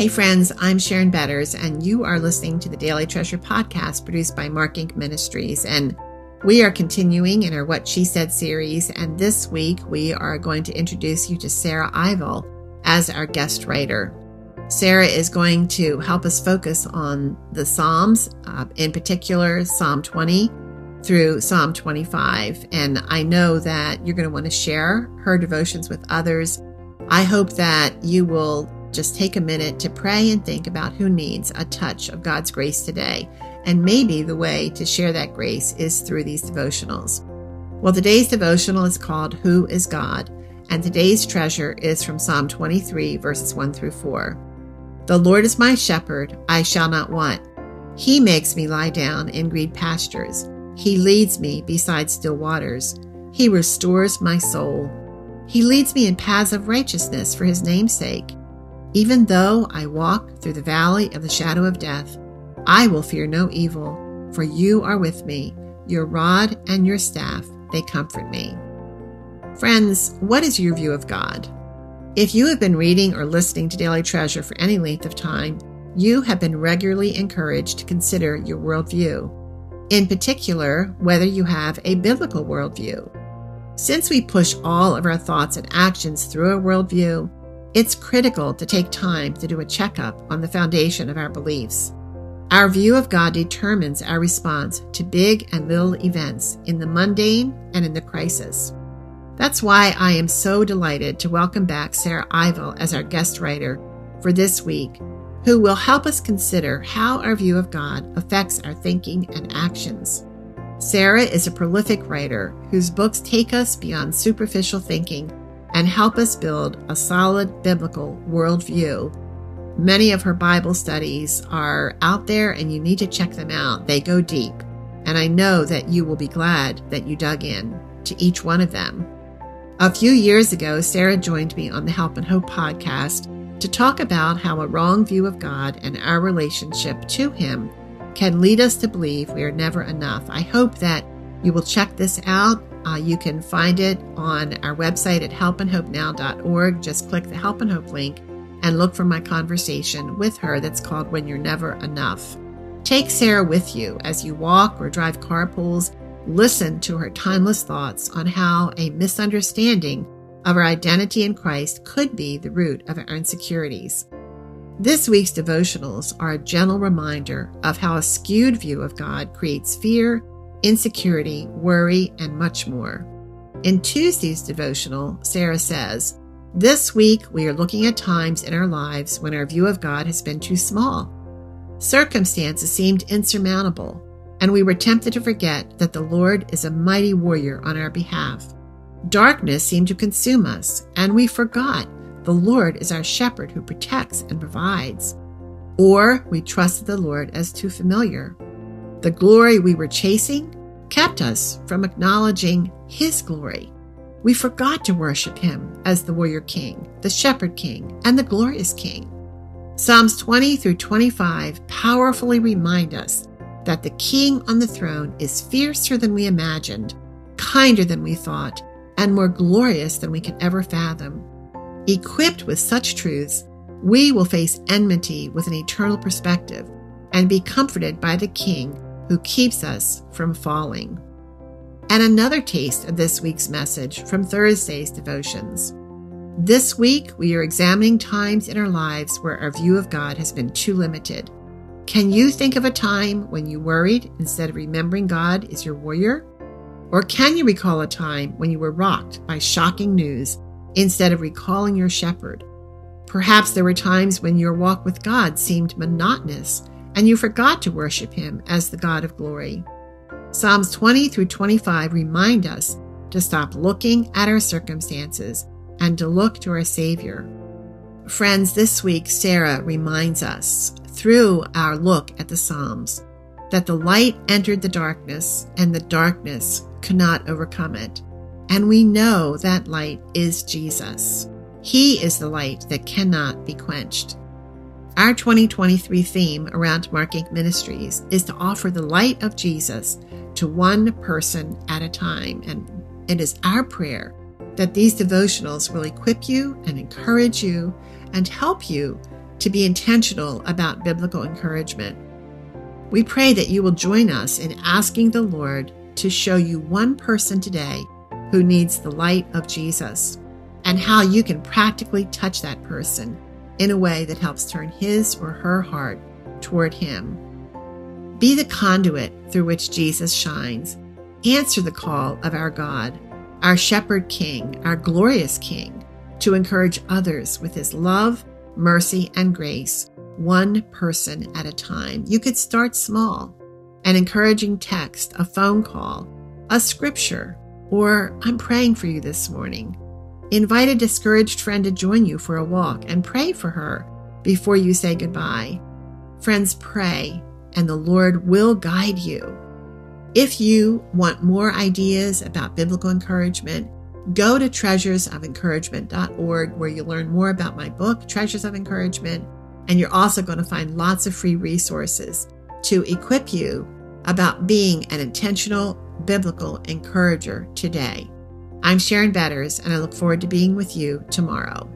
Hey, friends, I'm Sharon Betters, and you are listening to the Daily Treasure podcast produced by Mark Inc. Ministries. And we are continuing in our What She Said series. And this week, we are going to introduce you to Sarah Ivill as our guest writer. Sarah is going to help us focus on the Psalms, uh, in particular, Psalm 20 through Psalm 25. And I know that you're going to want to share her devotions with others. I hope that you will just take a minute to pray and think about who needs a touch of God's grace today. And maybe the way to share that grace is through these devotionals. Well, today's devotional is called Who is God? And today's treasure is from Psalm 23, verses 1 through 4. The Lord is my shepherd, I shall not want. He makes me lie down in green pastures. He leads me beside still waters. He restores my soul. He leads me in paths of righteousness for his name's sake. Even though I walk through the valley of the shadow of death, I will fear no evil, for you are with me. Your rod and your staff, they comfort me. Friends, what is your view of God? If you have been reading or listening to Daily Treasure for any length of time, you have been regularly encouraged to consider your worldview. In particular, whether you have a biblical worldview. Since we push all of our thoughts and actions through a worldview, it's critical to take time to do a checkup on the foundation of our beliefs. Our view of God determines our response to big and little events in the mundane and in the crisis. That's why I am so delighted to welcome back Sarah Ivill as our guest writer for this week, who will help us consider how our view of God affects our thinking and actions. Sarah is a prolific writer whose books take us beyond superficial thinking and help us build a solid biblical worldview. Many of her Bible studies are out there and you need to check them out. They go deep. And I know that you will be glad that you dug in to each one of them. A few years ago, Sarah joined me on the Help and Hope podcast to talk about how a wrong view of God and our relationship to Him can lead us to believe we are never enough. I hope that you will check this out uh, you can find it on our website at helpandhopenow.org. Just click the Help and Hope link and look for my conversation with her that's called When You're Never Enough. Take Sarah with you as you walk or drive carpools. Listen to her timeless thoughts on how a misunderstanding of our identity in Christ could be the root of our insecurities. This week's devotionals are a gentle reminder of how a skewed view of God creates fear insecurity, worry, and much more. In Tuesday's devotional, Sarah says, This week we are looking at times in our lives when our view of God has been too small. Circumstances seemed insurmountable, and we were tempted to forget that the Lord is a mighty warrior on our behalf. Darkness seemed to consume us, and we forgot the Lord is our shepherd who protects and provides. Or we trusted the Lord as too familiar. The glory we were chasing kept us from acknowledging His glory. We forgot to worship Him as the warrior king, the shepherd king, and the glorious king. Psalms 20 through 25 powerfully remind us that the king on the throne is fiercer than we imagined, kinder than we thought, and more glorious than we can ever fathom. Equipped with such truths, we will face enmity with an eternal perspective and be comforted by the king who keeps us from falling. And another taste of this week's message from Thursday's devotions. This week, we are examining times in our lives where our view of God has been too limited. Can you think of a time when you worried instead of remembering God is your warrior? Or can you recall a time when you were rocked by shocking news instead of recalling your shepherd? Perhaps there were times when your walk with God seemed monotonous and you forgot to worship him as the God of glory. Psalms 20 through 25 remind us to stop looking at our circumstances and to look to our Savior. Friends, this week Sarah reminds us through our look at the Psalms that the light entered the darkness and the darkness could not overcome it. And we know that light is Jesus. He is the light that cannot be quenched. Our 2023 theme around Mark Inc. Ministries is to offer the light of Jesus to one person at a time. And it is our prayer that these devotionals will equip you and encourage you and help you to be intentional about biblical encouragement. We pray that you will join us in asking the Lord to show you one person today who needs the light of Jesus and how you can practically touch that person in a way that helps turn his or her heart toward Him. Be the conduit through which Jesus shines. Answer the call of our God, our Shepherd King, our glorious King, to encourage others with His love, mercy, and grace, one person at a time. You could start small an encouraging text, a phone call, a scripture, or I'm praying for you this morning. Invite a discouraged friend to join you for a walk and pray for her before you say goodbye. Friends, pray, and the Lord will guide you. If you want more ideas about biblical encouragement, go to treasuresof-encouragement.org where you learn more about my book, Treasures of Encouragement, and you're also going to find lots of free resources to equip you about being an intentional biblical encourager today. I'm Sharon Betters, and I look forward to being with you tomorrow.